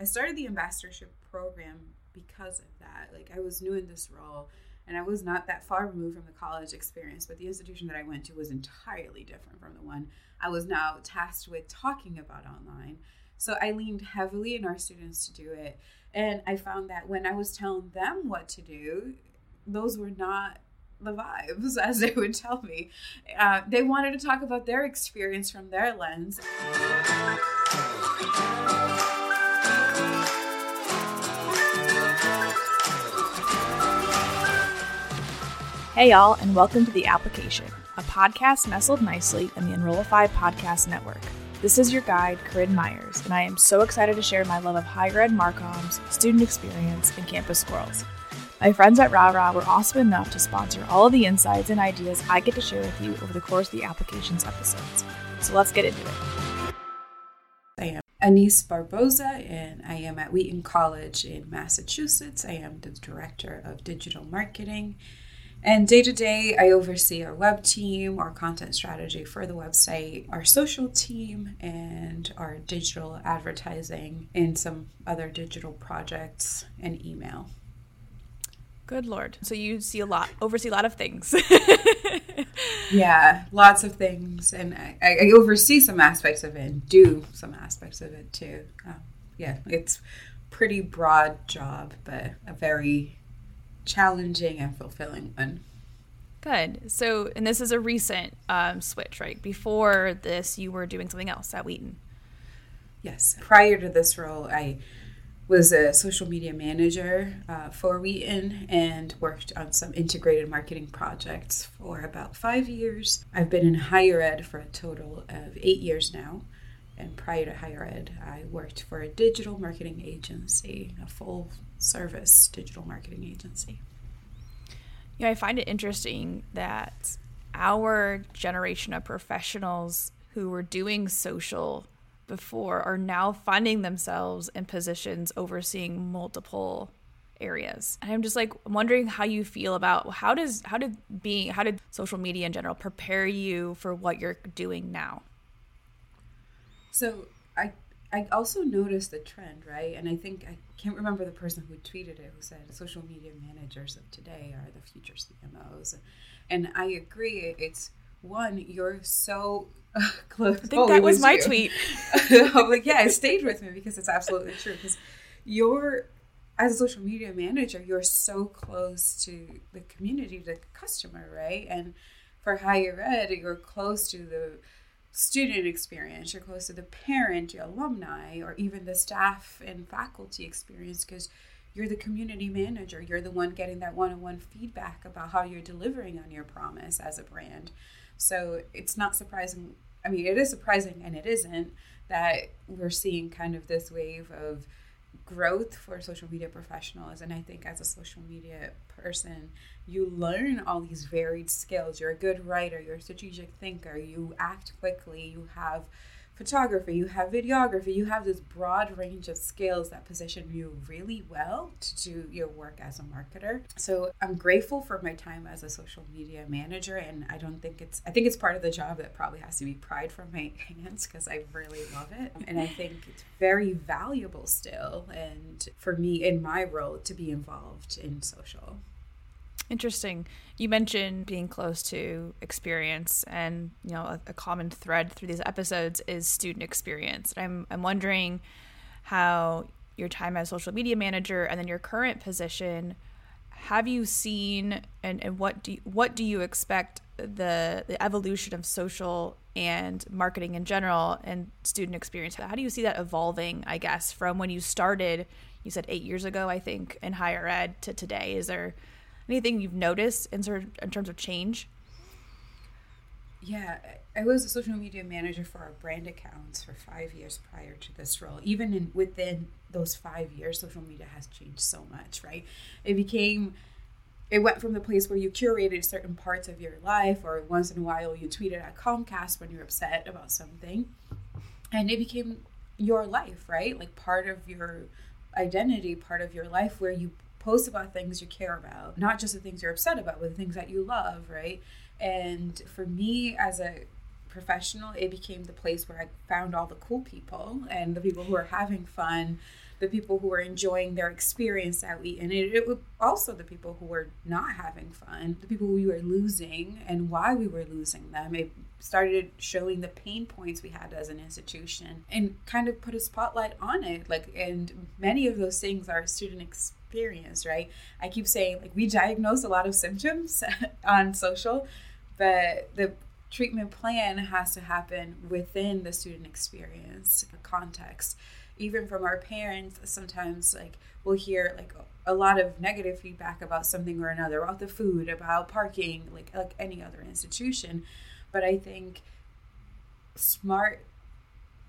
I started the ambassadorship program because of that. Like I was new in this role and I was not that far removed from the college experience, but the institution that I went to was entirely different from the one I was now tasked with talking about online. So I leaned heavily in our students to do it. And I found that when I was telling them what to do, those were not the vibes, as they would tell me. Uh, they wanted to talk about their experience from their lens. Hey, y'all, and welcome to The Application, a podcast nestled nicely in the Enrollify Podcast Network. This is your guide, Corynn Myers, and I am so excited to share my love of higher ed Marcoms, student experience, and campus squirrels. My friends at RahRah were awesome enough to sponsor all of the insights and ideas I get to share with you over the course of the applications episodes. So let's get into it. I am Anice Barbosa, and I am at Wheaton College in Massachusetts. I am the Director of Digital Marketing and day to day, I oversee our web team, our content strategy for the website, our social team, and our digital advertising, and some other digital projects and email. Good lord! So you see a lot, oversee a lot of things. yeah, lots of things, and I, I, oversee some aspects of it, and do some aspects of it too. Uh, yeah, it's pretty broad job, but a very challenging and fulfilling one. Good. So, and this is a recent um, switch, right? Before this, you were doing something else at Wheaton. Yes. Prior to this role, I was a social media manager uh, for Wheaton and worked on some integrated marketing projects for about five years. I've been in higher ed for a total of eight years now. And prior to higher ed, I worked for a digital marketing agency, a full service digital marketing agency. Yeah, I find it interesting that our generation of professionals who were doing social before are now finding themselves in positions overseeing multiple areas. And I'm just like wondering how you feel about how does how did being how did social media in general prepare you for what you're doing now? So I also noticed the trend, right? And I think I can't remember the person who tweeted it who said social media managers of today are the future CMOs. And I agree. It's one, you're so close. I think oh, that was, was my you. tweet. I'm oh, like, yeah, it stayed with me because it's absolutely true. Because you're, as a social media manager, you're so close to the community, the customer, right? And for higher ed, you're close to the student experience, you're close to the parent, your alumni, or even the staff and faculty experience because you're the community manager. You're the one getting that one on one feedback about how you're delivering on your promise as a brand. So it's not surprising. I mean, it is surprising and it isn't that we're seeing kind of this wave of growth for social media professionals. And I think as a social media person, you learn all these varied skills. You're a good writer, you're a strategic thinker, you act quickly, you have photography, you have videography, you have this broad range of skills that position you really well to do your work as a marketer. So I'm grateful for my time as a social media manager and I don't think it's I think it's part of the job that probably has to be pride from my hands because I really love it. And I think it's very valuable still and for me in my role to be involved in social. Interesting. You mentioned being close to experience, and you know a, a common thread through these episodes is student experience. I'm I'm wondering how your time as social media manager and then your current position have you seen and, and what do you, what do you expect the the evolution of social and marketing in general and student experience how do you see that evolving i guess from when you started you said 8 years ago i think in higher ed to today is there anything you've noticed in in terms of change? Yeah, I was a social media manager for our brand accounts for five years prior to this role. Even in within those five years, social media has changed so much, right? It became it went from the place where you curated certain parts of your life or once in a while you tweeted at Comcast when you're upset about something. And it became your life, right? Like part of your identity, part of your life where you post about things you care about, not just the things you're upset about, but the things that you love, right? And for me as a professional, it became the place where I found all the cool people and the people who are having fun the people who were enjoying their experience at Wheaton. It, it was also the people who were not having fun, the people we were losing and why we were losing them. It started showing the pain points we had as an institution and kind of put a spotlight on it. Like, and many of those things are student experience, right? I keep saying, like, we diagnose a lot of symptoms on social, but the treatment plan has to happen within the student experience context. Even from our parents sometimes like we'll hear like a lot of negative feedback about something or another about the food about parking like like any other institution. But i think smart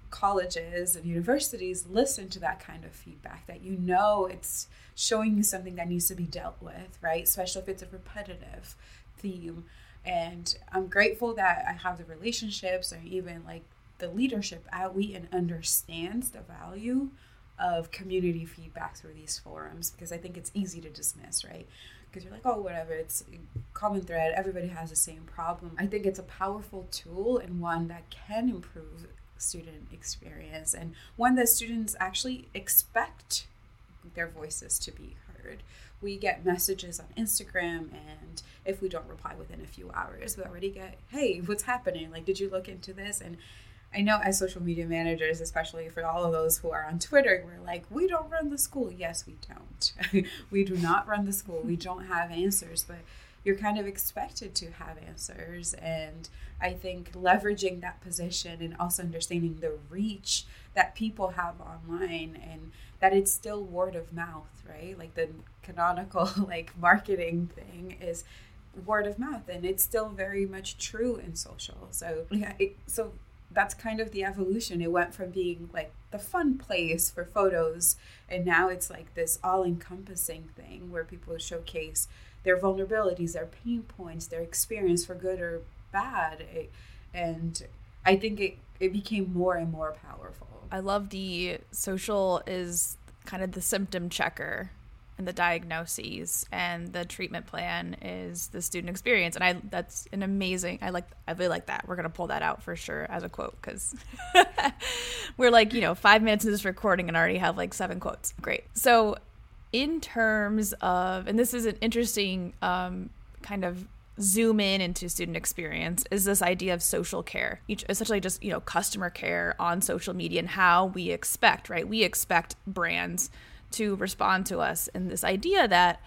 colleges and universities listen to that kind of feedback that you know it's showing you something that needs to be dealt with right? Especially if it's a repetitive theme and i'm grateful that i have the relationships or even like the leadership at Wheaton understands the value of community feedback through these forums because I think it's easy to dismiss, right? Because you're like, oh, whatever, it's common thread, everybody has the same problem. I think it's a powerful tool and one that can improve student experience and one that students actually expect their voices to be heard. We get messages on Instagram, and if we don't reply within a few hours, we already get, hey, what's happening? Like, did you look into this? And I know as social media managers, especially for all of those who are on Twitter, we're like, we don't run the school. Yes, we don't. we do not run the school. We don't have answers, but you're kind of expected to have answers. And I think leveraging that position and also understanding the reach that people have online and that it's still word of mouth, right? Like the canonical like marketing thing is word of mouth and it's still very much true in social. So yeah, it, so that's kind of the evolution. It went from being like the fun place for photos, and now it's like this all encompassing thing where people showcase their vulnerabilities, their pain points, their experience for good or bad. And I think it, it became more and more powerful. I love the social is kind of the symptom checker and the diagnoses and the treatment plan is the student experience and i that's an amazing i like i really like that we're going to pull that out for sure as a quote because we're like you know five minutes into this recording and already have like seven quotes great so in terms of and this is an interesting um, kind of zoom in into student experience is this idea of social care each essentially just you know customer care on social media and how we expect right we expect brands to respond to us. And this idea that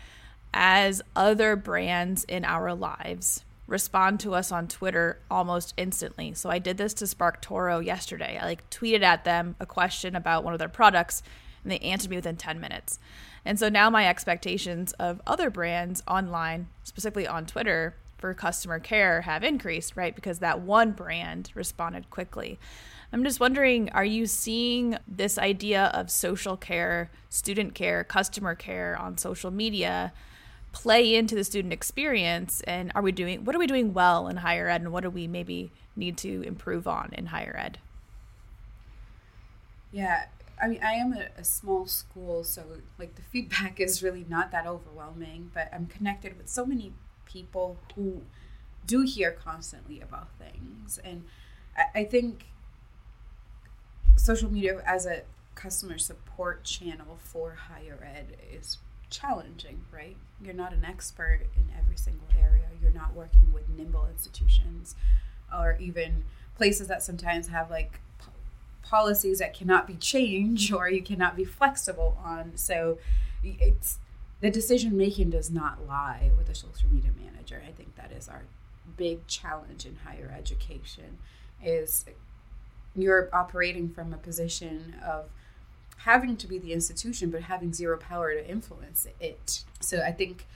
as other brands in our lives respond to us on Twitter almost instantly. So I did this to SparkToro yesterday. I like tweeted at them a question about one of their products and they answered me within 10 minutes. And so now my expectations of other brands online, specifically on Twitter for customer care have increased, right? Because that one brand responded quickly. I'm just wondering are you seeing this idea of social care, student care, customer care on social media play into the student experience? And are we doing what are we doing well in higher ed and what do we maybe need to improve on in higher ed? Yeah, I mean, I am a, a, small school, so like the feedback is really not that overwhelming, but I'm connected with so many people who do hear constantly about things. And I, I think social media as a customer support channel for higher ed is challenging, right? You're not an expert in every single area. You're not working with nimble institutions or even places that sometimes have like policies that cannot be changed or you cannot be flexible on. So it's the decision making does not lie with a social media manager. I think that is our big challenge in higher education is you're operating from a position of having to be the institution but having zero power to influence it so i think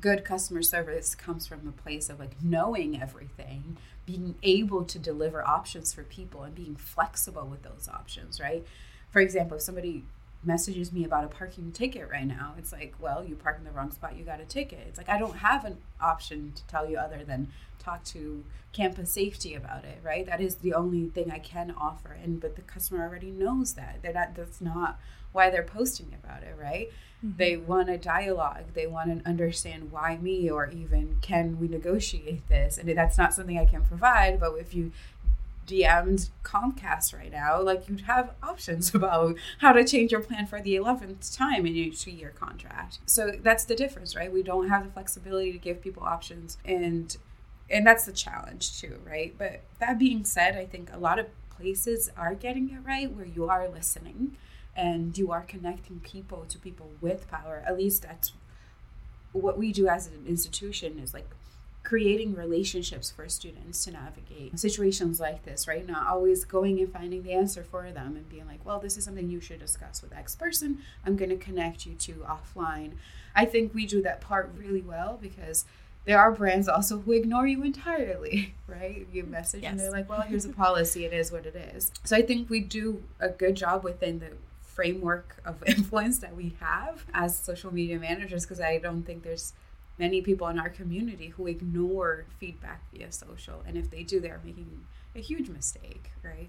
good customer service comes from a place of like knowing everything being able to deliver options for people and being flexible with those options right for example if somebody messages me about a parking ticket right now it's like well you park in the wrong spot you got a ticket it's like i don't have an option to tell you other than talk to campus safety about it, right? That is the only thing I can offer. And but the customer already knows that. They're not that's not why they're posting about it, right? Mm-hmm. They want a dialogue. They want to understand why me or even can we negotiate this? And that's not something I can provide, but if you DM'd Comcast right now, like you'd have options about how to change your plan for the 11th time in your two year contract. So that's the difference, right? We don't have the flexibility to give people options and and that's the challenge too, right? But that being said, I think a lot of places are getting it right where you are listening and you are connecting people to people with power. At least that's what we do as an institution is like creating relationships for students to navigate situations like this, right? Not always going and finding the answer for them and being like, well, this is something you should discuss with X person. I'm going to connect you to offline. I think we do that part really well because there are brands also who ignore you entirely, right? You message yes. and they're like, well, here's a policy, it is what it is. So I think we do a good job within the framework of influence that we have as social media managers because I don't think there's many people in our community who ignore feedback via social. And if they do, they're making a huge mistake, right?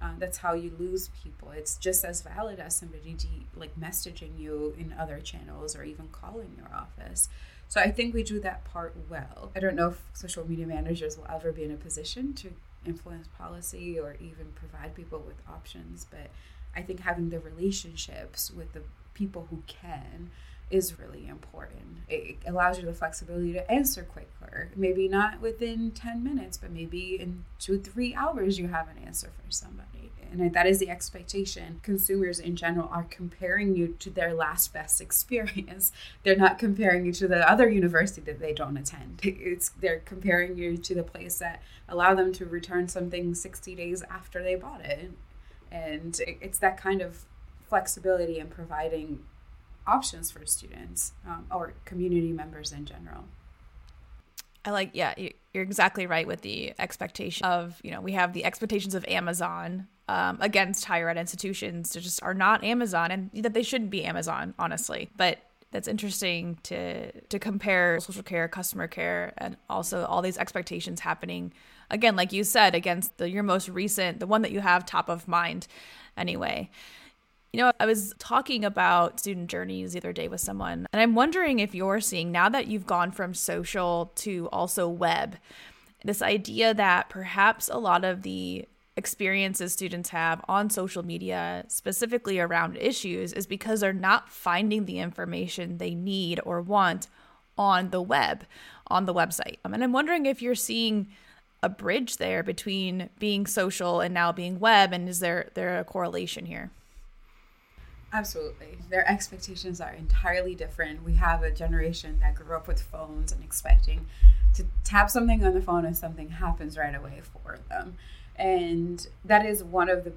Uh, that's how you lose people. It's just as valid as somebody de- like messaging you in other channels or even calling your office. So I think we do that part well. I don't know if social media managers will ever be in a position to influence policy or even provide people with options, but I think having the relationships with the people who can is really important. It allows you the flexibility to answer quicker. Maybe not within 10 minutes, but maybe in two, three hours, you have an answer for somebody. And that is the expectation. Consumers in general are comparing you to their last best experience. They're not comparing you to the other university that they don't attend. It's they're comparing you to the place that allow them to return something 60 days after they bought it. And it's that kind of flexibility in providing options for students um, or community members in general. I like, yeah, you're exactly right with the expectation of, you know, we have the expectations of Amazon um, against higher ed institutions that just are not Amazon and that they shouldn't be Amazon, honestly. But that's interesting to to compare social care, customer care, and also all these expectations happening again, like you said, against the your most recent, the one that you have top of mind, anyway. You know, I was talking about student journeys the other day with someone, and I'm wondering if you're seeing now that you've gone from social to also web, this idea that perhaps a lot of the experiences students have on social media, specifically around issues, is because they're not finding the information they need or want on the web, on the website. And I'm wondering if you're seeing a bridge there between being social and now being web, and is there there a correlation here? Absolutely. Their expectations are entirely different. We have a generation that grew up with phones and expecting to tap something on the phone and something happens right away for them. And that is one of the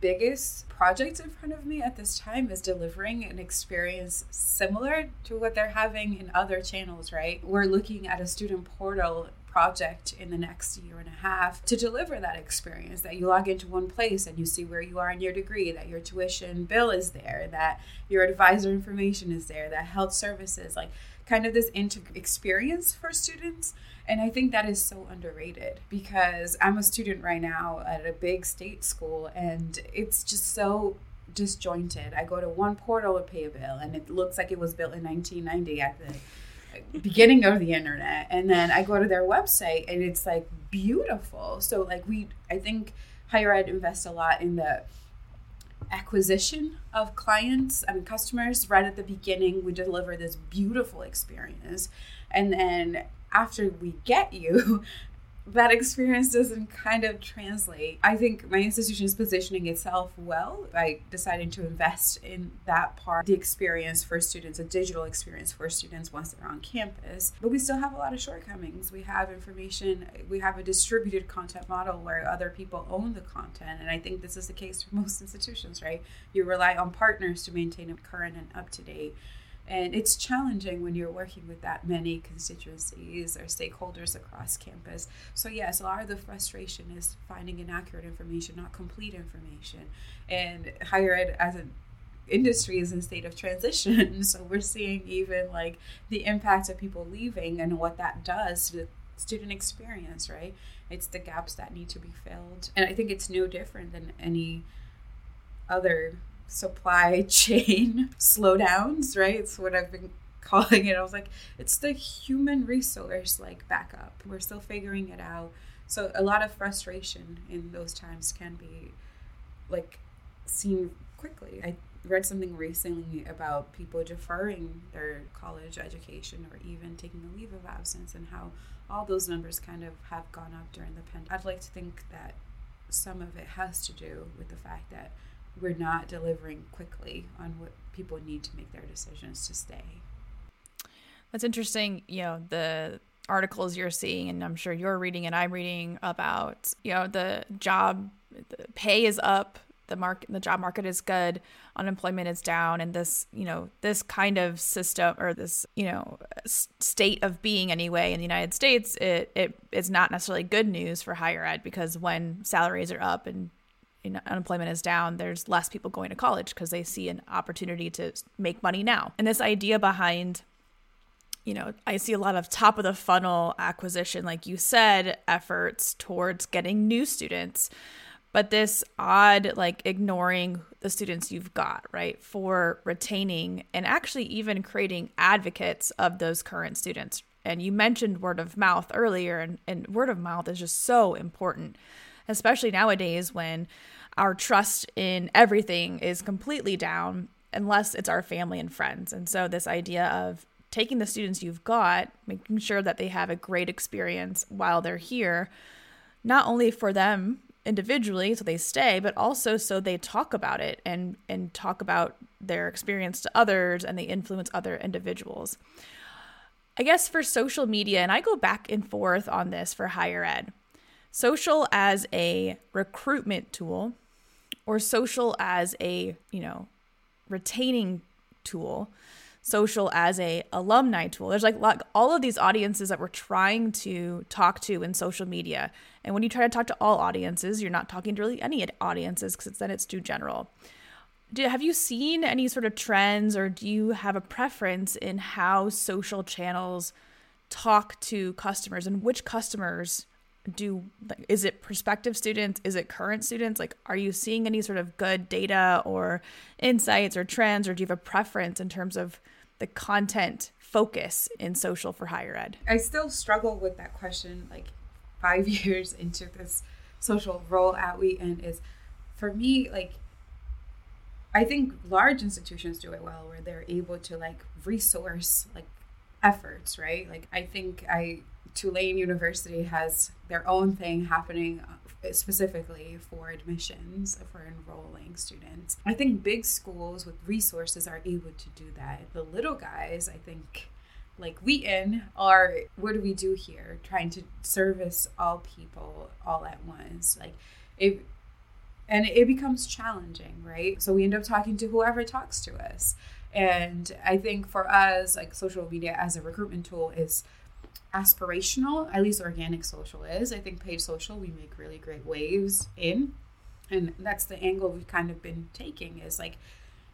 biggest projects in front of me at this time is delivering an experience similar to what they're having in other channels, right? We're looking at a student portal project in the next year and a half to deliver that experience that you log into one place and you see where you are in your degree, that your tuition bill is there, that your advisor information is there, that health services, like kind of this inter- experience for students. And I think that is so underrated because I'm a student right now at a big state school and it's just so disjointed. I go to one portal to pay a bill and it looks like it was built in 1990 at the beginning of the internet and then i go to their website and it's like beautiful. So like we i think higher ed invests a lot in the acquisition of clients and customers. Right at the beginning we deliver this beautiful experience and then after we get you that experience doesn't kind of translate. I think my institution is positioning itself well by deciding to invest in that part, the experience for students, a digital experience for students once they're on campus. But we still have a lot of shortcomings. We have information, we have a distributed content model where other people own the content. And I think this is the case for most institutions, right? You rely on partners to maintain it current and up to date. And it's challenging when you're working with that many constituencies or stakeholders across campus. So, yes, a lot of the frustration is finding inaccurate information, not complete information. And higher ed as an industry is in state of transition. So, we're seeing even like the impact of people leaving and what that does to the student experience, right? It's the gaps that need to be filled. And I think it's no different than any other supply chain slowdowns, right? It's what I've been calling it. I was like, it's the human resource like backup. We're still figuring it out. So a lot of frustration in those times can be like seen quickly. I read something recently about people deferring their college education or even taking a leave of absence and how all those numbers kind of have gone up during the pandemic. I'd like to think that some of it has to do with the fact that we're not delivering quickly on what people need to make their decisions to stay. That's interesting. You know, the articles you're seeing, and I'm sure you're reading and I'm reading about, you know, the job the pay is up, the market, the job market is good, unemployment is down, and this, you know, this kind of system or this, you know, state of being anyway in the United States, it it is not necessarily good news for higher ed because when salaries are up and you know, unemployment is down, there's less people going to college because they see an opportunity to make money now. And this idea behind, you know, I see a lot of top of the funnel acquisition, like you said, efforts towards getting new students. But this odd, like ignoring the students you've got, right, for retaining and actually even creating advocates of those current students. And you mentioned word of mouth earlier, and, and word of mouth is just so important especially nowadays when our trust in everything is completely down unless it's our family and friends. And so, this idea of taking the students you've got, making sure that they have a great experience while they're here, not only for them individually so they stay but also so they talk about it and and talk about their experience to others and they influence other individuals i guess for social media and i go back and forth on this for higher ed social as a recruitment tool or social as a, you know, retaining tool, social as a alumni tool. There's like, all of these audiences that we're trying to talk to in social media. And when you try to talk to all audiences, you're not talking to really any audiences because then it's too general. Do, have you seen any sort of trends or do you have a preference in how social channels talk to customers and which customers do is it prospective students? Is it current students? Like are you seeing any sort of good data or insights or trends or do you have a preference in terms of the content focus in social for higher ed? I still struggle with that question like five years into this social role at wheaton is for me like i think large institutions do it well where they're able to like resource like efforts right? Like i think i Tulane University has their own thing happening uh, specifically for admissions for enrolling students. I think big schools with resources are able to do that. The little guys, I think, like Wheaton, are what do we do here? Trying to service all people all at once. Like it and it becomes challenging, right? So we end up talking to whoever talks to us. And I think for us, like social media as a recruitment tool is aspirational, at least organic social is. I think paid social, we make really great waves in. And that's the angle we've kind of been taking is like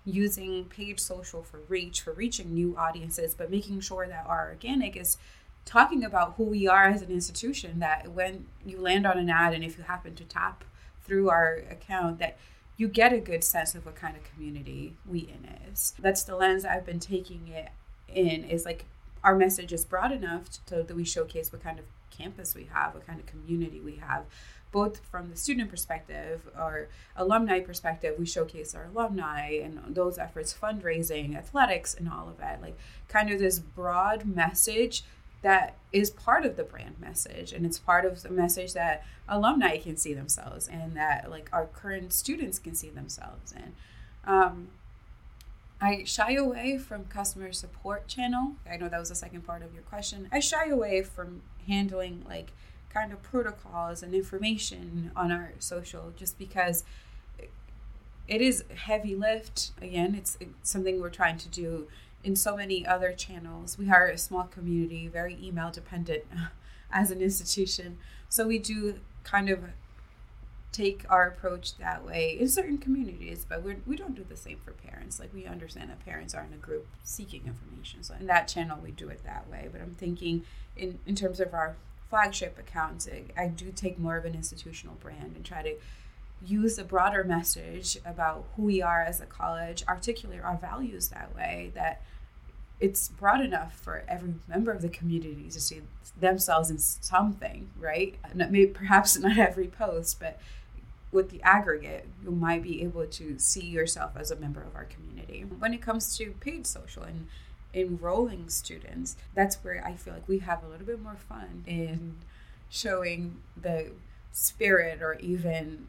using paid social for reach, for reaching new audiences, but making sure that our organic is talking about who we are as an institution. That when you land on an ad and if you happen to tap through our account, that you get a good sense of what kind of community we in is. That's the lens I've been taking it in is like our message is broad enough to, that we showcase what kind of campus we have, what kind of community we have, both from the student perspective or alumni perspective. We showcase our alumni and those efforts, fundraising, athletics, and all of that. Like, kind of this broad message that is part of the brand message and it's part of the message that alumni can see themselves and that like our current students can see themselves in um, I shy away from customer support channel. I know that was the second part of your question. I shy away from handling like kind of protocols and information on our social just because it is heavy lift. Again, it's, it's something we're trying to do in so many other channels. We are a small community, very email dependent as an institution. So we do kind of take our approach that way in certain communities, but we're, we don't do the same for parents. Like we understand that parents are in a group seeking information. So in that channel, we do it that way. But I'm thinking in, in terms of our flagship accounts, I, I do take more of an institutional brand and try to use a broader message about who we are as a college, articulate our values that way, that it's broad enough for every member of the community to see themselves in something, right? Maybe perhaps not every post, but with the aggregate, you might be able to see yourself as a member of our community. When it comes to paid social and enrolling students, that's where I feel like we have a little bit more fun in showing the spirit or even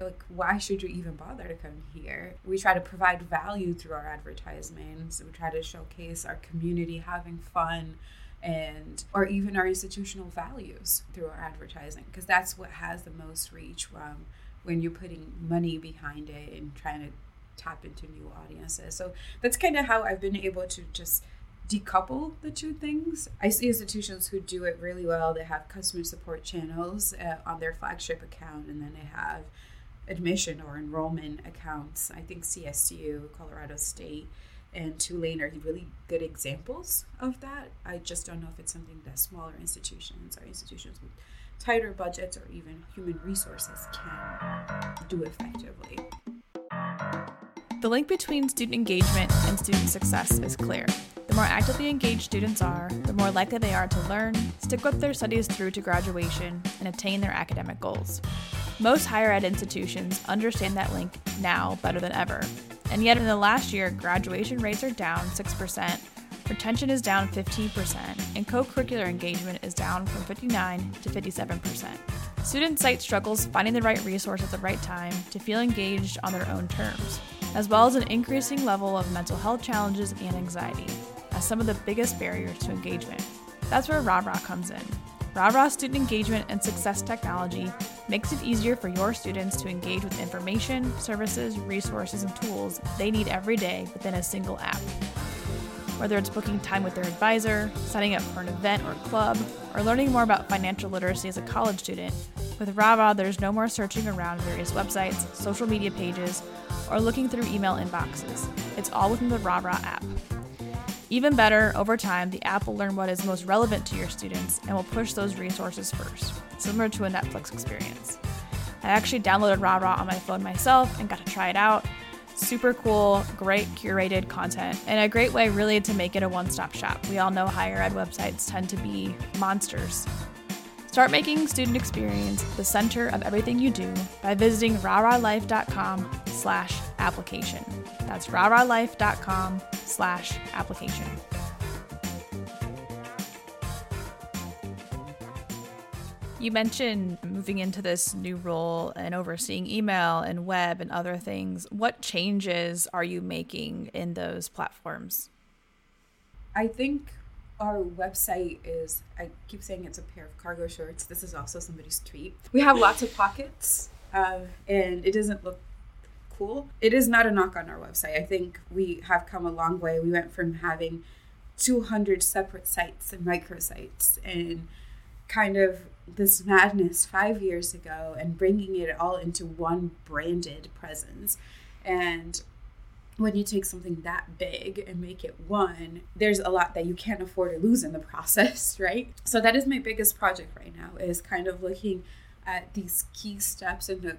like why should you even bother to come here? We try to provide value through our advertisements. We try to showcase our community having fun and or even our institutional values through our advertising because that's what has the most reach um, when you're putting money behind it and trying to tap into new audiences. So that's kind of how i've been able to just decouple the two things. I see institutions who do it really well. They have customer support channels uh, on their flagship account and then they have admission or enrollment accounts. I think csu colorado state and Tulane are really good examples of that. I just don't know if it's something that smaller institutions or institutions with tighter budgets or even human resources can do effectively. The link between student engagement and student success is clear. The more actively engaged students are, the more likely they are to learn, stick with their studies through to graduation, and attain their academic goals. Most higher ed institutions understand that link now better than ever, and yet, in the last year, graduation rates are down 6%, retention is down 15%, and co curricular engagement is down from 59 to 57%. Students cite struggles finding the right resource at the right time to feel engaged on their own terms, as well as an increasing level of mental health challenges and anxiety, as some of the biggest barriers to engagement. That's where RahRah comes in. RahRah Student Engagement and Success Technology makes it easier for your students to engage with information, services, resources, and tools they need every day within a single app. Whether it's booking time with their advisor, signing up for an event or club, or learning more about financial literacy as a college student, with RahRah there's no more searching around various websites, social media pages, or looking through email inboxes. It's all within the RahRah app. Even better, over time, the app will learn what is most relevant to your students and will push those resources first, similar to a Netflix experience. I actually downloaded RahRah on my phone myself and got to try it out. Super cool, great curated content, and a great way really to make it a one stop shop. We all know higher ed websites tend to be monsters. Start making student experience the center of everything you do by visiting rahrahlife.com slash application. That's rahrahlife.com slash application. You mentioned moving into this new role and overseeing email and web and other things. What changes are you making in those platforms? I think our website is, I keep saying it's a pair of cargo shorts. This is also somebody's tweet. We have lots of pockets uh, and it doesn't look cool. It is not a knock on our website. I think we have come a long way. We went from having 200 separate sites and microsites and kind of this madness five years ago and bringing it all into one branded presence. And when you take something that big and make it one, there's a lot that you can't afford to lose in the process, right? So that is my biggest project right now is kind of looking at these key steps in the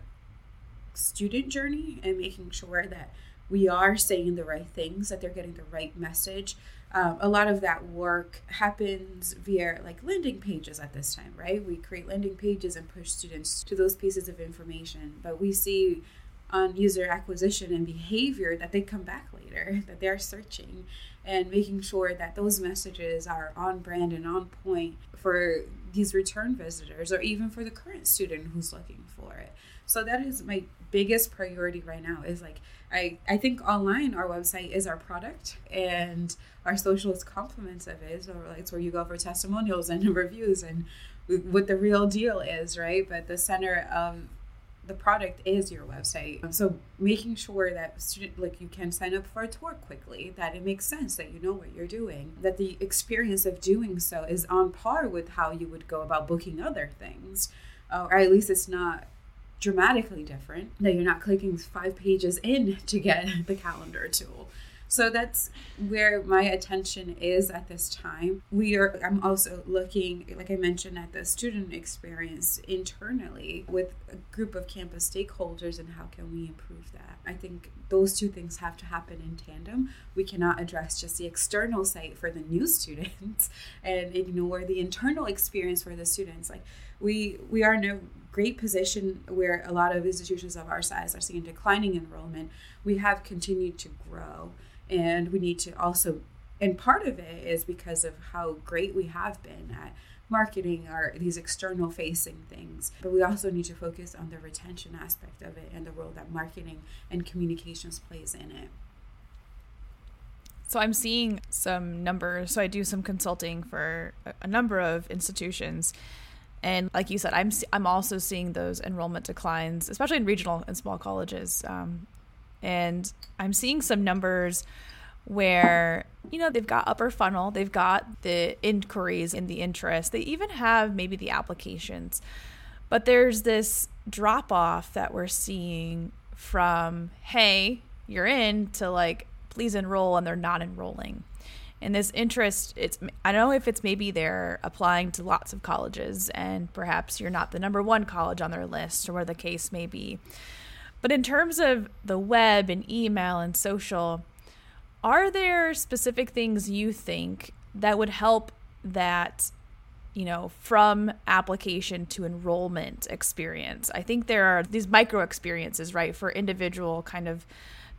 student journey and making sure that we are saying the right things, that they're getting the right message. Um, a lot of that work happens via like landing pages at this time, right? We create landing pages and push students to those pieces of information, but we see on user acquisition and behavior that they come back later, that they're searching and making sure that those messages are on brand and on point for these return visitors or even for the current student who's looking for it. So that is my biggest priority right now is like I, I think online our website is our product and our social is complements of it. So it's where you go for testimonials and reviews and what the real deal is, right? But the center of the product is your website. So making sure that student like you can sign up for a tour quickly, that it makes sense that you know what you're doing, that the experience of doing so is on par with how you would go about booking other things, uh, or at least it's not dramatically different. That you're not clicking five pages in to get the calendar tool. So that's where my attention is at this time. We are I'm also looking like I mentioned at the student experience internally with a group of campus stakeholders and how can we improve that. I think those two things have to happen in tandem. We cannot address just the external site for the new students and ignore the internal experience for the students. Like we we are a great position where a lot of institutions of our size are seeing declining enrollment. We have continued to grow and we need to also and part of it is because of how great we have been at marketing our these external facing things. But we also need to focus on the retention aspect of it and the role that marketing and communications plays in it. So i'm seeing some numbers. So i do some consulting for a number of institutions and like you said i'm i'm also seeing those enrollment declines especially in regional and small colleges. Um, and I'm seeing some numbers where you know they've got upper funnel they've got the inquiries and the interest they even have maybe the applications. But there's this drop off that we're seeing from hey you're in to like please enroll and they're not enrolling and this interest it's i don't know if it's maybe they're applying to lots of colleges and perhaps you're not the number one college on their list or where the case may be. But in terms of the web and email and social, are there specific things you think that would help that you know from application to enrollment experience? I think there are these micro experiences right for individual kind of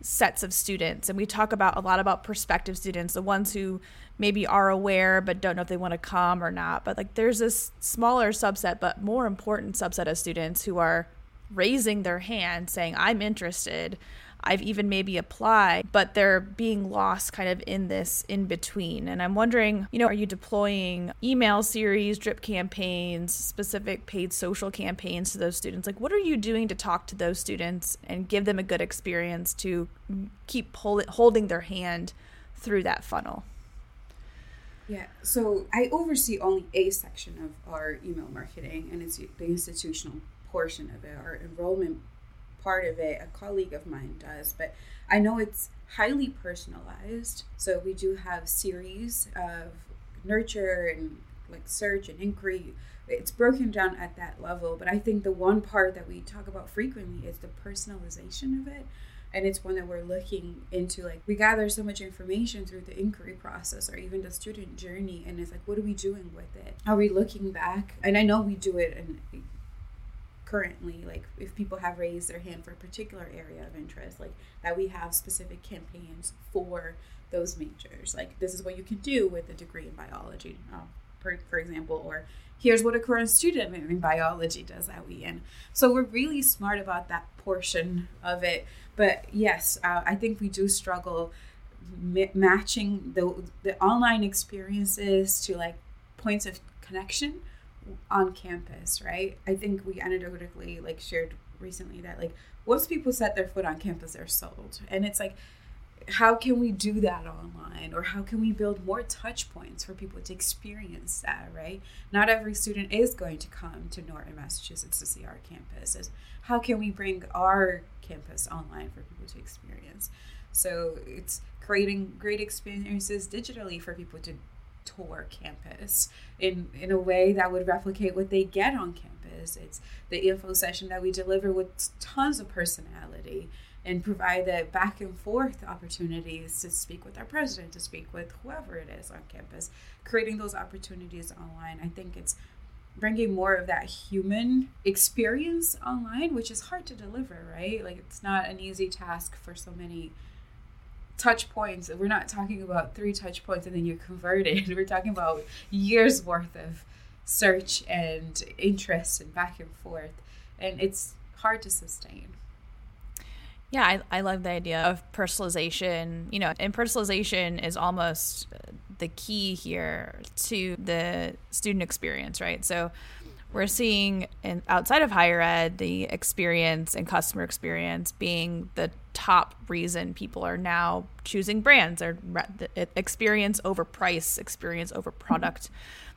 sets of students and we talk about a lot about prospective students the ones who maybe are aware but don't know if they want to come or not but like there's this smaller subset but more important subset of students who are raising their hand saying, I'm interested. I've even maybe applied, but they're being lost kind of in this in between. And I'm wondering, you know, are you deploying email series, drip campaigns, specific paid social campaigns to those students? Like, what are you doing to talk to those students and give them a good experience to keep pull- holding their hand through that funnel? Yeah, so I oversee only a section of our email marketing, and it's the institutional portion of it or enrollment part of it a colleague of mine does but i know it's highly personalized. So we do have series of nurture and like search and inquiry. It's broken down at that level but i think the one part that we talk about frequently is the personalization of it. And it's one that we're looking into like we gather so much information through the inquiry process or even the student journey and it's like what are we doing with it? Are we looking back? And i know we do it and currently like if people have raised their hand for a particular area of interest like that we have specific campaigns for those majors like this is what you can do with a degree in biology uh, for, for example or here's what a current student in biology does at Wheaton. So we're really smart about that portion of it. But yes, uh, I think we do struggle m- matching the the online experiences to like points of connection on campus, right? I think we anecdotally like shared recently that like once people set their foot on campus, they're sold, and it's like how can we do that online? Or how can we build more touch points for people to experience that right? Not every student is going to come to norton massachusetts to see our campus is how can we bring our campus online for people to experience? So it's creating great experiences digitally for people to tour campus in in a way that would replicate what they get on campus. It's the info session that we deliver with tons of personality and provide the back and forth opportunities to speak with our president, to speak with whoever it is on campus. Creating those opportunities online, I think it's bringing more of that human experience online, which is hard to deliver, right? Like it's not an easy task for so many touch points. We're not talking about three touch points and then you're converted. We're talking about years worth of search and interest and back and forth. And it's hard to sustain. Yeah, I, I love the idea of personalization. You know, and personalization is almost the key here to the student experience, right? So we're seeing in, outside of higher ed the experience and customer experience being the top reason people are now choosing brands or experience over price experience over product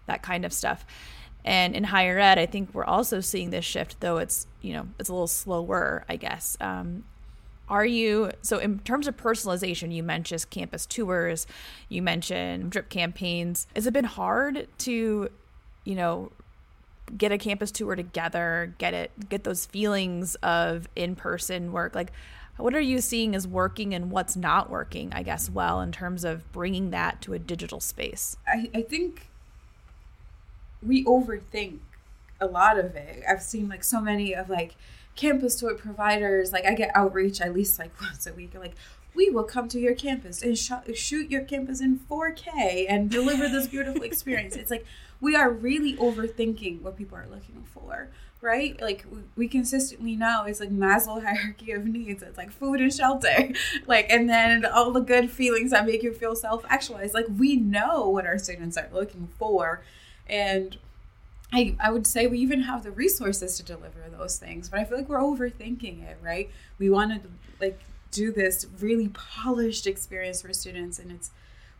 that kind of stuff. And in higher ed i think we're also seeing this shift though it's you know it's a little slower i guess. Um, are you so in terms of personalization you mentioned campus tours you mentioned drip campaigns. Has it been hard to you know get a campus tour together get it get those feelings of in-person work like what are you seeing as working and what's not working i guess well in terms of bringing that to a digital space? I, I think we overthink a lot of it. I've seen like so many of like campus tour providers like i get outreach at least like once a week like we will come to your campus and sh- shoot your campus in 4k and deliver this beautiful experience. It's like we are really overthinking what people are looking for right? Like we consistently know it's like maslow hierarchy of needs. It's like food and shelter. Like and then all the good feelings that make you feel self-actualized. Like we know what our students are looking for. And I, I would say we even have the resources to deliver those things, but I feel like we're overthinking it, right? We want to like do this really polished experience for students, and it's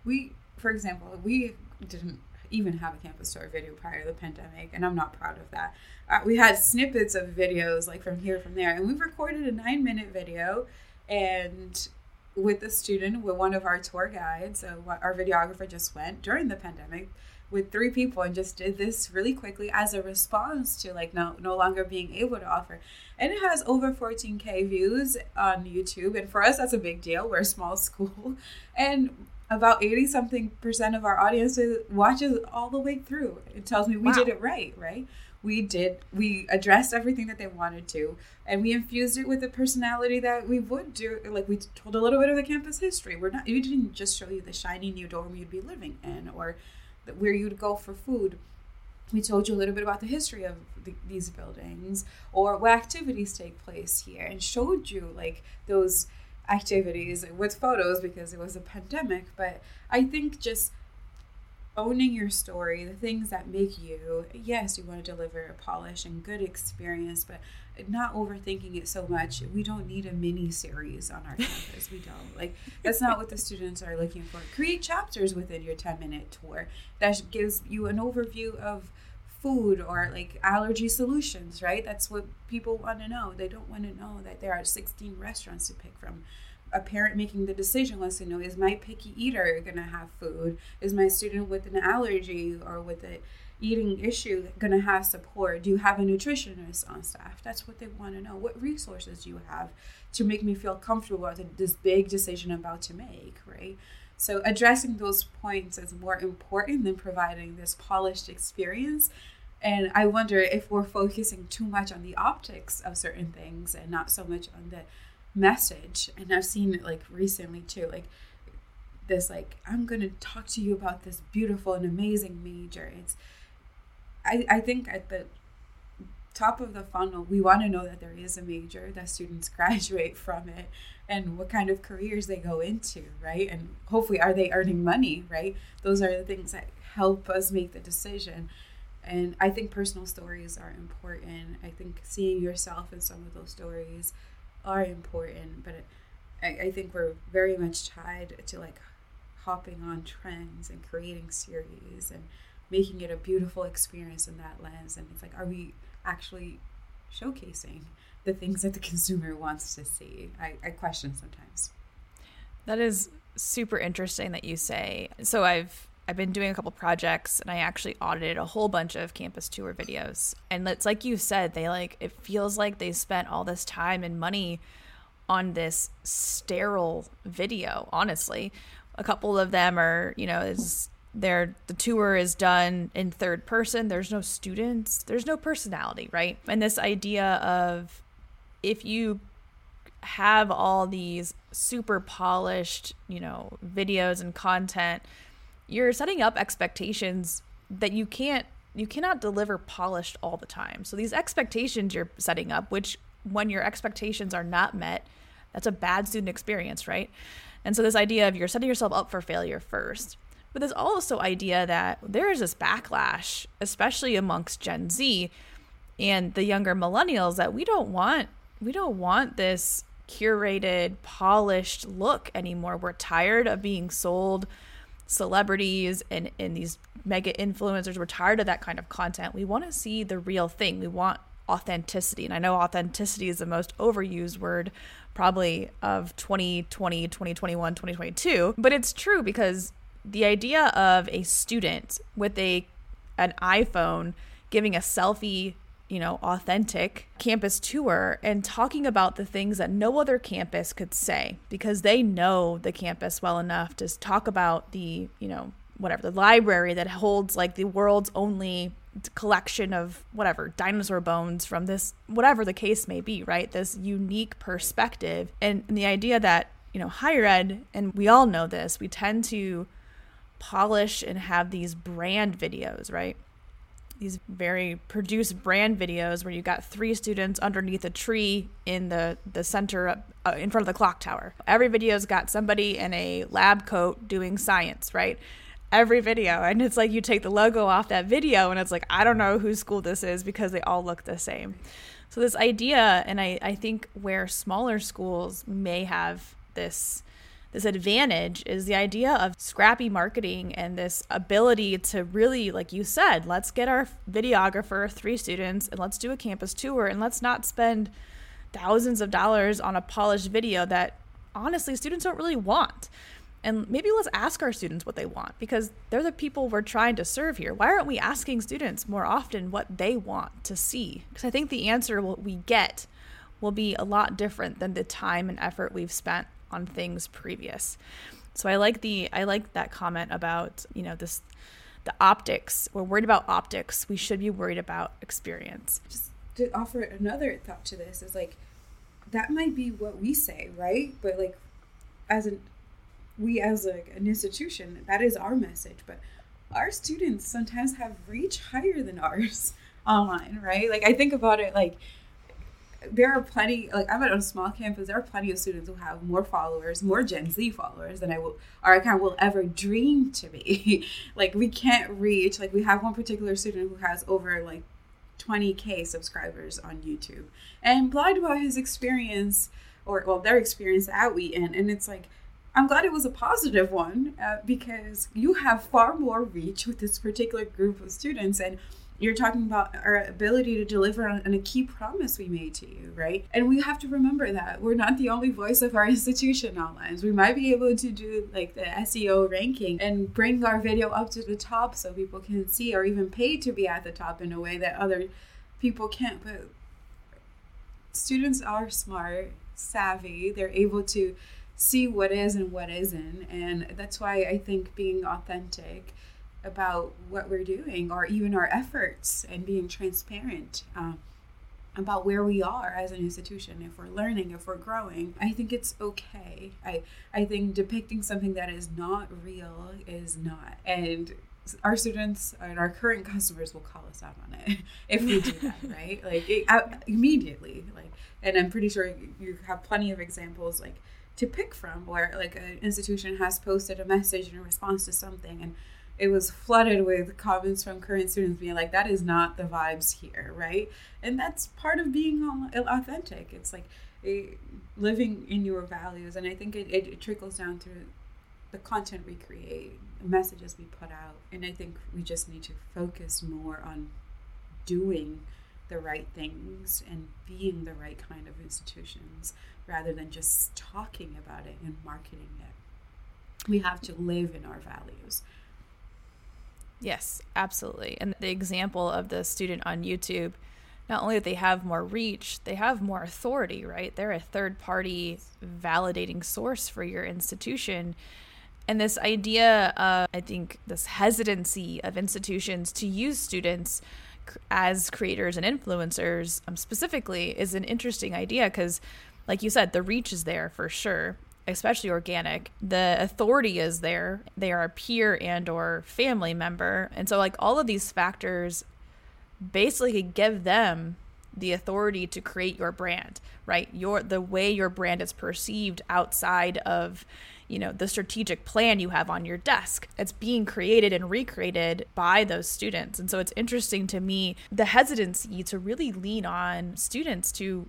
we, for example, we didn't even have a campus tour video prior to the pandemic, and I'm not proud of that. Uh, we had snippets of videos like from here, from there, and we've recorded a nine minute video, and with the student, with one of our tour guides, so our videographer just went during the pandemic with three people and just did this really quickly as a response to like no no longer being able to offer. And it has over 14k views on youtube. And for us that's a big deal. We're a small school. And about 80 something percent of our audience watches all the way through. It tells me we wow. did it right right? We did we addressed everything that they wanted to. And we infused it with the personality that we would do like we told a little bit of the campus history. We're not we didn't just show you the shiny new dorm you'd be living in or where you'd go for food. We told you a little bit about the history of the, these buildings or what activities take place here and showed you like those activities with photos because it was a pandemic. But I think just owning your story, the things that make you, yes, you want to deliver a polished and good experience, but not overthinking it so much. We don't need a mini series on our campus. We don't. Like, that's not what the students are looking for. Create chapters within your 10 minute tour that gives you an overview of food or like allergy solutions, right? That's what people want to know. They don't want to know that there are 16 restaurants to pick from a parent making the decision wants to know is my picky eater going to have food? Is my student with an allergy or with an eating issue going to have support? Do you have a nutritionist on staff? That's what they want to know. What resources do you have to make me feel comfortable with this big decision I'm about to make right? So addressing those points is more important than providing this polished experience. And i wonder if we're focusing too much on the optics of certain things and not so much on the message and i've seen it like recently too like this like i'm going to talk to you about this beautiful and amazing major. It's i i think at the top of the funnel we want to know that there is a major that students graduate from it and what kind of careers they go into right? And hopefully are they earning money right? Those are the things that help us make the decision. And i think personal stories are important. I think seeing yourself in some of those stories are important, but I, I think we're very much tied to like hopping on trends and creating series and making it a beautiful experience in that lens. And it's like, are we actually showcasing the things that the consumer wants to see? I, I question sometimes. That is super interesting that you say. So I've I've been doing a couple projects and I actually audited a whole bunch of campus tour videos. And it's like you said, they like it feels like they spent all this time and money on this sterile video, honestly. A couple of them are, you know, is their the tour is done in third person. There's no students, there's no personality, right? And this idea of if you have all these super polished, you know, videos and content you're setting up expectations that you can't you cannot deliver polished all the time. So these expectations you're setting up, which when your expectations are not met, that's a bad student experience, right? And so this idea of you're setting yourself up for failure first. But there's also idea that there is this backlash, especially amongst Gen Z and the younger millennials, that we don't want we don't want this curated, polished look anymore. We're tired of being sold celebrities and, and these mega influencers. We're tired of that kind of content. We want to see the real thing. We want authenticity. And I know authenticity is the most overused word probably of 2020, 2021, 2022, but it's true because the idea of a student with a an iPhone giving a selfie you know, authentic campus tour and talking about the things that no other campus could say because they know the campus well enough to talk about the, you know, whatever, the library that holds like the world's only collection of whatever dinosaur bones from this whatever the case may be right? This unique perspective. And, and the idea that you know higher ed and we all know this we tend to polish and have these brand videos right these very produced brand videos where you got three students underneath a tree in the the center uh, in front of the clock tower. Every video's got somebody in a lab coat doing science, right? Every video, and it's like you take the logo off that video, and it's like I don't know whose school this is because they all look the same. So this idea, and I I think where smaller schools may have this this advantage is the idea of scrappy marketing and this ability to really, like you said, let's get our videographer, three students, and let's do a campus tour and let's not spend thousands of dollars on a polished video that honestly students don't really want. And maybe let's ask our students what they want because they're the people we're trying to serve here. Why aren't we asking students more often what they want to see? Because I think the answer we get will be a lot different than the time and effort we've spent on things previous. So I like the I like that comment about, you know, this the optics. We're worried about optics. We should be worried about experience. Just to offer another thought to this is like that might be what we say, right? But like as an we as an institution, that is our message. But our students sometimes have reach higher than ours online, right? Like I think about it like there are plenty like i'm at a small campus there are plenty of students who have more followers more gen z followers than i will kind of will ever dream to be. Like we can't reach like we have one particular student who has over like 20k subscribers on youtube and blogged about his experience or well their experience at wheaton and it's like i'm glad it was a positive one uh, because you have far more reach with this particular group of students and you're talking about our ability to deliver on, on, a key promise we made to you, right? And we have to remember that we're not the only voice of our institution online. We might be able to do like the SEO ranking and bring our video up to the top so people can see or even pay to be at the top in a way that other people can't. But students are smart, savvy, they're able to see what is and what isn't. And that's why I think being authentic about what we're doing or even our efforts and being transparent um, about where we are as an institution if we're learning if we're growing i think it's okay. I i think depicting something that is not real is not. And our students and our current customers will call us out on it if we do that right? Like it, uh, immediately like and i'm pretty sure you have plenty of examples like to pick from where like an institution has posted a message in response to something and it was flooded with comments from current students being like, that is not the vibes here, right? And that's part of being authentic. It's like a, living in your values. And I think it, it trickles down to the content we create, the messages we put out. And I think we just need to focus more on doing the right things and being the right kind of institutions rather than just talking about it and marketing it. We have to live in our values. Yes, absolutely. And the example of the student on YouTube, not only that they have more reach, they have more authority, right? They're a third party validating source for your institution. And this idea of, I think, this hesitancy of institutions to use students as creators and influencers um, specifically is an interesting idea because, like you said, the reach is there for sure especially organic the authority is there. They are a peer and or family member. And so like all of these factors basically give them the authority to create your brand right? Your the way your brand is perceived outside of you know the strategic plan you have on your desk. It's being created and recreated by those students. And so it's interesting to me the hesitancy to really lean on students to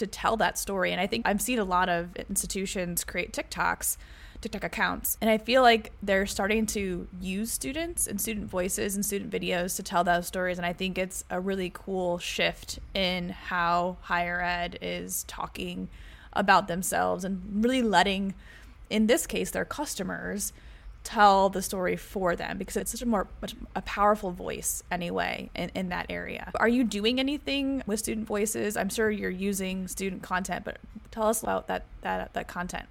to tell that story. And I think I've seen a lot of institutions create TikToks TikTok accounts. And I feel like they're starting to use students and student voices and student videos to tell those stories. And I think it's a really cool shift in how higher ed is talking about themselves and really letting, in this case, their customers tell the story for them because it's such a more much a powerful voice anyway in, in that area are you doing anything with student voices i'm sure you're using student content but tell us about that that that content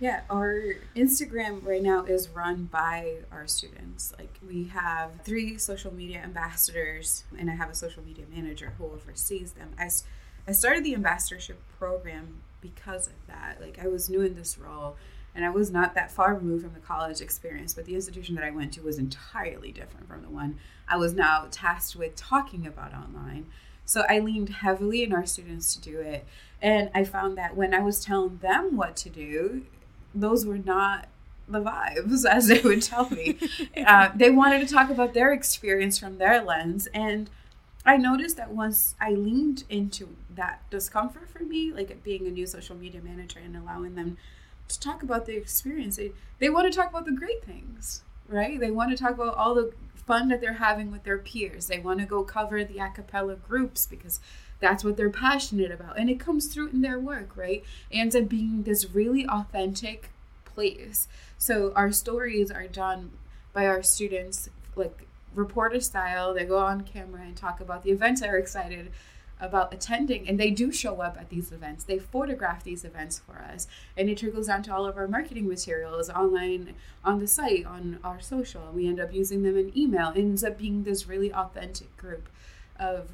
yeah, our Instagram right now is run by our students. Like we have three social media ambassadors, and I have a social media manager who oversees them. I, I started the ambassadorship program because of that. Like I was new in this role, and I was not that far removed from the college experience, but the institution that I went to was entirely different from the one I was now tasked with talking about online. So I leaned heavily in our students to do it. And I found that when I was telling them what to do, those were not the vibes, as they would tell me. uh, they wanted to talk about their experience from their lens. And I noticed that once I leaned into that discomfort for me, like being a new social media manager and allowing them to talk about their experience, they, they want to talk about the great things, right? They want to talk about all the fun that they're having with their peers. They want to go cover the a cappella groups because that's what they're passionate about. And it comes through in their work, right? It ends up being this really authentic place. So our stories are done by our students, like reporter style. They go on camera and talk about the events they're excited about attending and they do show up at these events they photograph these events for us and it trickles down to all of our marketing materials online on the site on our social and we end up using them in email it ends up being this really authentic group of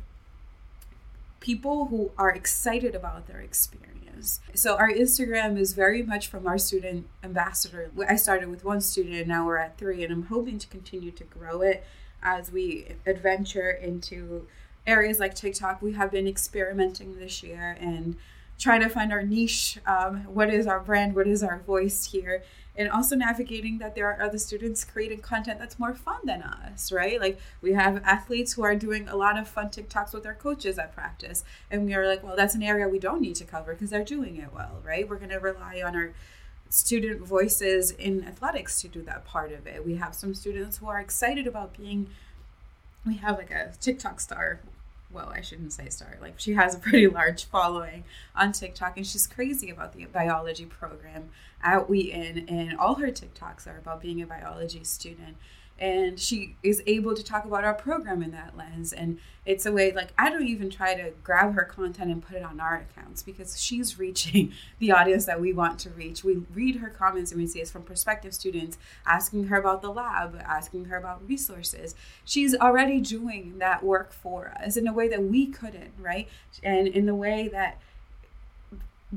people who are excited about their experience. So our Instagram is very much from our student ambassador. I started with one student and now we're at three, and I'm hoping to continue to grow it as we adventure into areas like TikTok. We have been experimenting this year and trying to find our niche. Um, what is our brand? What is our voice here? and also navigating that there are other students creating content that's more fun than us, right? Like we have athletes who are doing a lot of fun TikToks with their coaches at practice, and we are like, well, that's an area we don't need to cover because they're doing it well, right? We're going to rely on our student voices in athletics to do that part of it. We have some students who are excited about being we have like a TikTok star well, I shouldn't say star. Like she has a pretty large following on TikTok, and she's crazy about the biology program at Wheaton, and all her TikToks are about being a biology student. And she is able to talk about our program in that lens. And it's a way, like, I don't even try to grab her content and put it on our accounts because she's reaching the audience that we want to reach. We read her comments and we see it's from prospective students asking her about the lab, asking her about resources. She's already doing that work for us in a way that we couldn't, right? And in the way that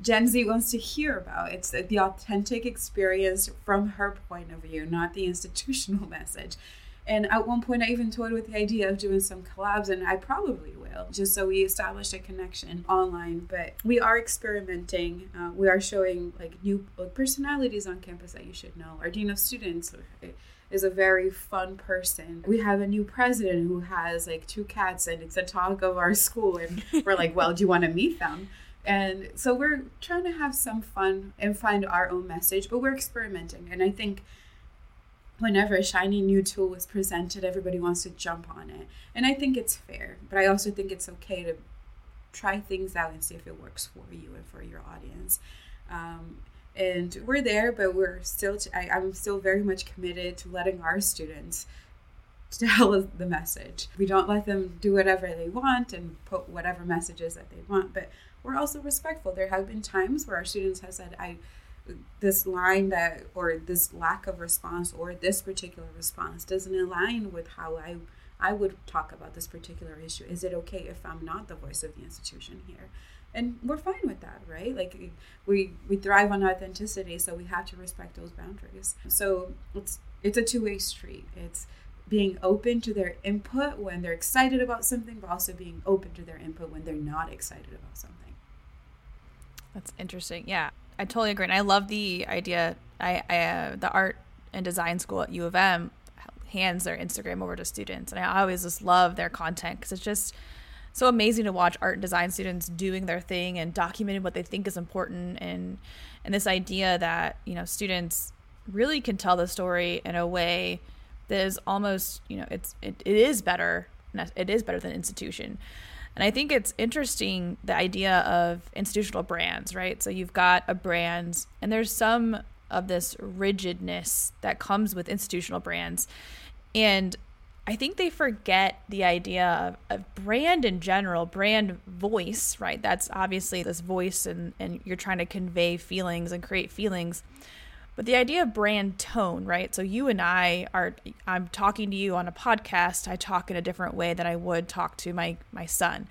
Gen Z wants to hear about. It's the authentic experience from her point of view, not the institutional message. And at one point, I even toyed with the idea of doing some collabs, and I probably will, just so we establish a connection online. But we are experimenting. Uh, we are showing like new personalities on campus that you should know. Our dean of students is a very fun person. We have a new president who has like two cats, and it's a talk of our school. And we're like, well, do you want to meet them? And so we're trying to have some fun and find our own message, but we're experimenting. And I think whenever a shiny new tool is presented, everybody wants to jump on it. And I think it's fair, but I also think it's okay to try things out and see if it works for you and for your audience. Um, and we're there, but we're still, t- I, I'm still very much committed to letting our students tell the message. We don't let them do whatever they want and put whatever messages that they want, but we're also respectful. There have been times where our students have said, I this line that or this lack of response or this particular response doesn't align with how I I would talk about this particular issue. Is it okay if I'm not the voice of the institution here? And we're fine with that, right? Like we we thrive on authenticity, so we have to respect those boundaries. So it's it's a two-way street. It's being open to their input when they're excited about something, but also being open to their input when they're not excited about something. That's interesting. Yeah, I totally agree. And I love the idea. I, I uh, the art and design school at U of M hands their Instagram over to students, and I always just love their content because it's just so amazing to watch art and design students doing their thing and documenting what they think is important and and this idea that you know students really can tell the story in a way that is almost you know it's it, it is better it is better than institution and i think it's interesting the idea of institutional brands right so you've got a brand and there's some of this rigidness that comes with institutional brands and I think they forget the idea of, of, brand in general, brand voice, right? That's obviously this voice and, and you're trying to convey feelings and create feelings. But the idea of brand tone, right? So you and I are I'm talking to you on a podcast, I talk in a different way than I would talk to my my son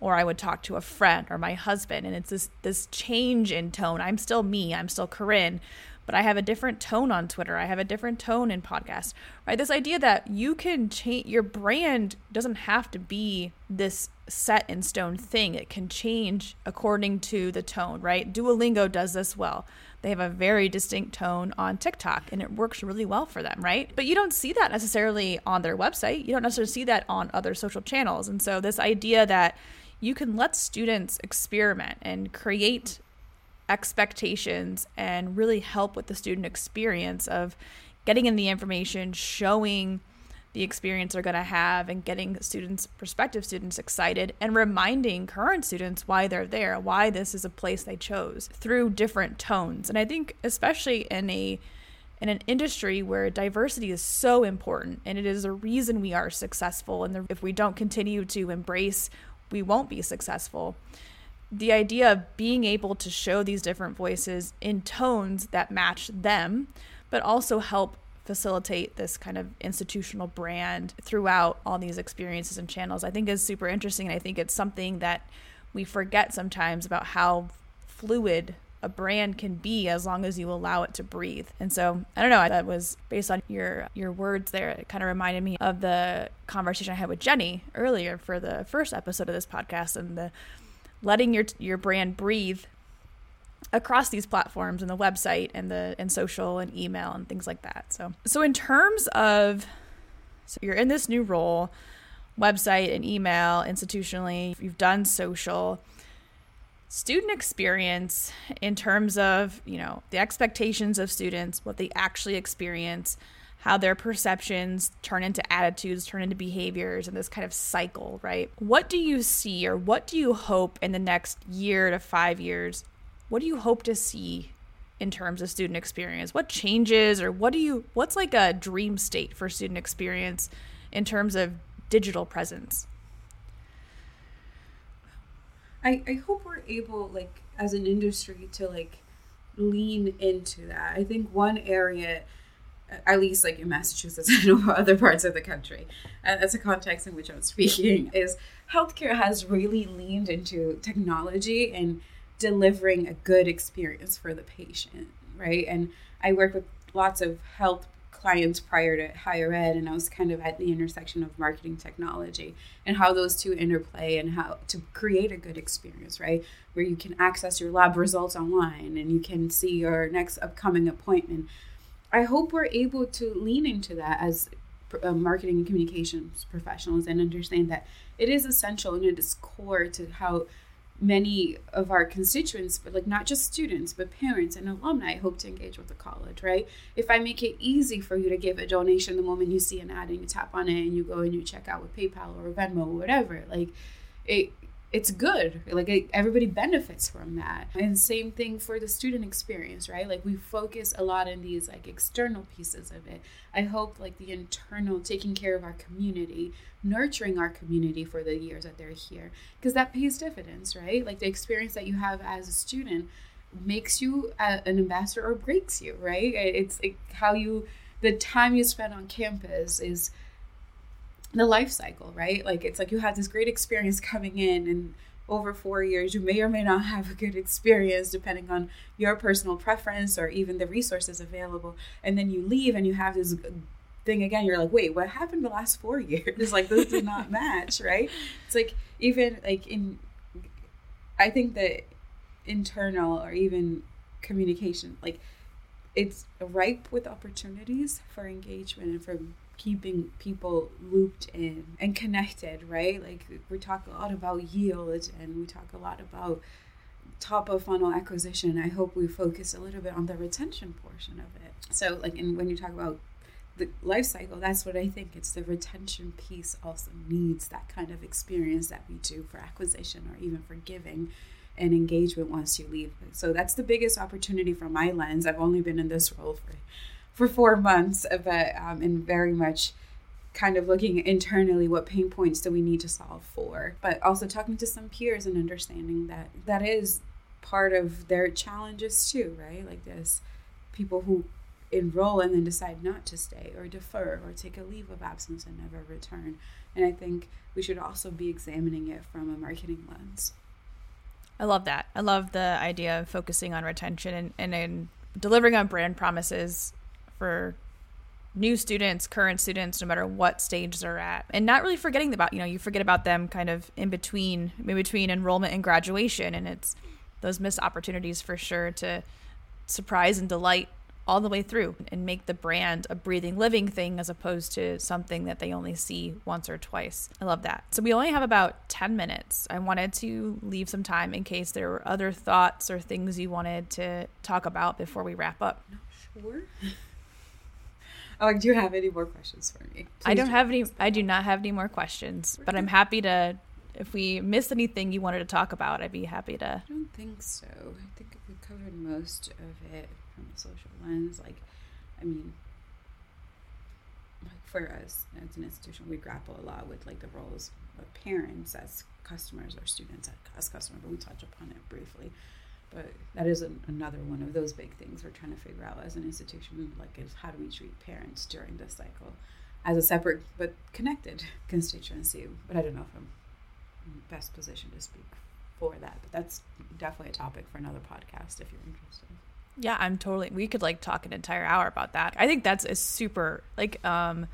or I would talk to a friend or my husband and it's this this change in tone. I'm still me, I'm still Corynn, but I have a different tone on Twitter. I have a different tone in podcast. right? This idea that you can change your brand doesn't have to be this set in stone thing. It can change according to the tone, right? Duolingo does this well. They have a very distinct tone on TikTok and it works really well for them, right? But you don't see that necessarily on their website. You don't necessarily see that on other social channels. And so, this idea that you can let students experiment and create expectations and really help with the student experience of getting in the information, showing the experience they're going to have and getting students prospective students excited and reminding current students why they're there why this is a place they chose through different tones. And i think especially in a in an industry where diversity is so important and it is a reason we are successful and if we don't continue to embrace we won't be successful. The idea of being able to show these different voices in tones that match them, but also help facilitate this kind of institutional brand throughout all these experiences and channels, I think is super interesting. And I think it's something that we forget sometimes about how fluid a brand can be as long as you allow it to breathe. And so I don't know, that was based on your your words there. It kind of reminded me of the conversation I had with Jenny earlier for the first episode of this podcast and the letting your your brand breathe across these platforms and the website and the and social and email and things like that. So so in terms of so you're in this new role, website and email institutionally, you've done social student experience in terms of, you know, the expectations of students, what they actually experience, how their perceptions turn into attitudes, turn into behaviors, and this kind of cycle, right? What do you see, or what do you hope in the next year to five years? What do you hope to see in terms of student experience? What changes, or what do you, what's like a dream state for student experience in terms of digital presence? I, I hope we're able, like, as an industry, to like lean into that. I think one area at least like in Massachusetts and other parts of the country, and that's a context in which I'm speaking, is healthcare has really leaned into technology and delivering a good experience for the patient, right? And I work with lots of health clients prior to higher ed, and I was kind of at the intersection of marketing technology and how those two interplay and how to create a good experience, right? Where you can access your lab results online and you can see your next upcoming appointment I hope we're able to lean into that as uh, marketing and communications professionals and understand that it is essential and it is core to how many of our constituents, but like not just students, but parents and alumni hope to engage with the college, right? If I make it easy for you to give a donation the moment you see an ad and you tap on it and you go and you check out with PayPal or Venmo or whatever, like it it's good. Like it, everybody benefits from that. And same thing for the student experience right? Like we focus a lot on these like external pieces of it. I hope like the internal taking care of our community nurturing our community for the years that they're here because that pays dividends right? Like the experience that you have as a student makes you a, an ambassador or breaks you right? It's like how you the time you spend on campus is the life cycle, right? Like it's like you have this great experience coming in and over four years, you may or may not have a good experience depending on your personal preference or even the resources available. And then you leave and you have this thing again. You're like, wait, what happened the last four years? like this did not match, right? It's like even like in, I think that internal or even communication, like it's ripe with opportunities for engagement and for keeping people looped in and connected, right? Like we talk a lot about yield and we talk a lot about top of funnel acquisition. I hope we focus a little bit on the retention portion of it. So like and when you talk about the life cycle, that's what I think. It's the retention piece also needs that kind of experience that we do for acquisition or even for giving and engagement once you leave. So that's the biggest opportunity from my lens. I've only been in this role for for four months, but um, and very much kind of looking internally what pain points do we need to solve for but also talking to some peers and understanding that that is part of their challenges too right? Like this people who enroll and then decide not to stay or defer or take a leave of absence and never return. And i think we should also be examining it from a marketing lens. I love that. I love the idea of focusing on retention and, and, and delivering on brand promises for new students, current students, no matter what stage they're at, and not really forgetting about, you know, you forget about them kind of in between, in between enrollment and graduation. And it's those missed opportunities for sure to surprise and delight all the way through and make the brand a breathing, living thing as opposed to something that they only see once or twice. I love that. So we only have about 10 minutes. I wanted to leave some time in case there were other thoughts or things you wanted to talk about before we wrap up. Not sure. Oh, do you have any more questions for me? Please I don't have any. I do not have any more questions, but I'm happy to. If we missed anything you wanted to talk about, I'd be happy to. I don't think so. I think we covered most of it from a social lens. Like, I mean, like for us as an institution, we grapple a lot with like the roles of parents as customers or students as customers, but we touch upon it briefly. But that is an, another one of those big things we're trying to figure out as an institution. Like, is how do we treat parents during this cycle as a separate but connected constituency? But I don't know if I'm best position to speak for that. But that's definitely a topic for another podcast if you're interested. Yeah, I'm totally. We could like talk an entire hour about that. I think that's a super like um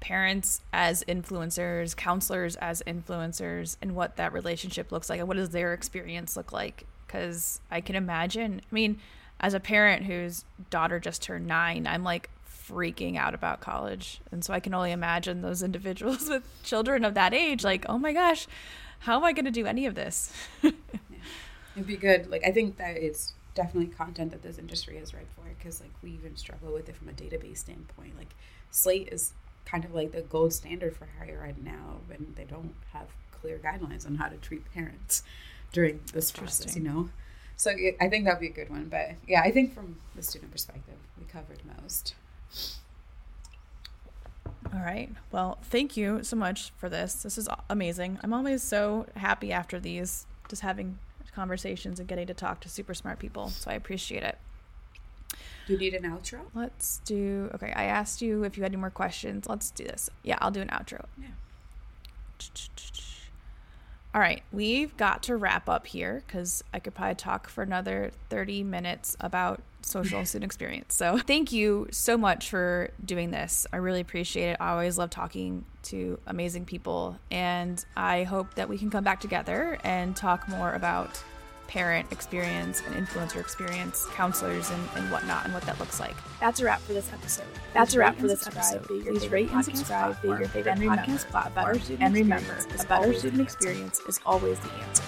parents as influencers, counselors as influencers, and what that relationship looks like, and what does their experience look like? Because I can imagine. I mean, as a parent whose daughter just turned nine, I'm like freaking out about college, and so I can only imagine those individuals with children of that age. Like, oh my gosh, how am I going to do any of this? yeah. It'd be good. Like, I think that it's definitely content that this industry is right for because like we even struggle with it from a database standpoint like slate is kind of like the gold standard for higher ed now and they don't have clear guidelines on how to treat parents during this process you know so i think that'd be a good one but yeah i think from the student perspective we covered most all right well thank you so much for this this is amazing i'm always so happy after these just having conversations and getting to talk to super smart people. So I appreciate it. Do you need an outro? Let's do. Okay, I asked you if you had any more questions. Let's do this. Yeah, I'll do an outro. Yeah. All right, we've got to wrap up here because I could probably talk for another 30 minutes about social student experience. So, thank you so much for doing this. I really appreciate it. I always love talking to amazing people, and I hope that we can come back together and talk more about parent experience and influencer experience, counselors and, and whatnot, and what that looks like. That's a wrap for this episode. That's a wrap for this episode. Please rate and subscribe via your favorite podcast platform. And remember, a better student experience is always the answer.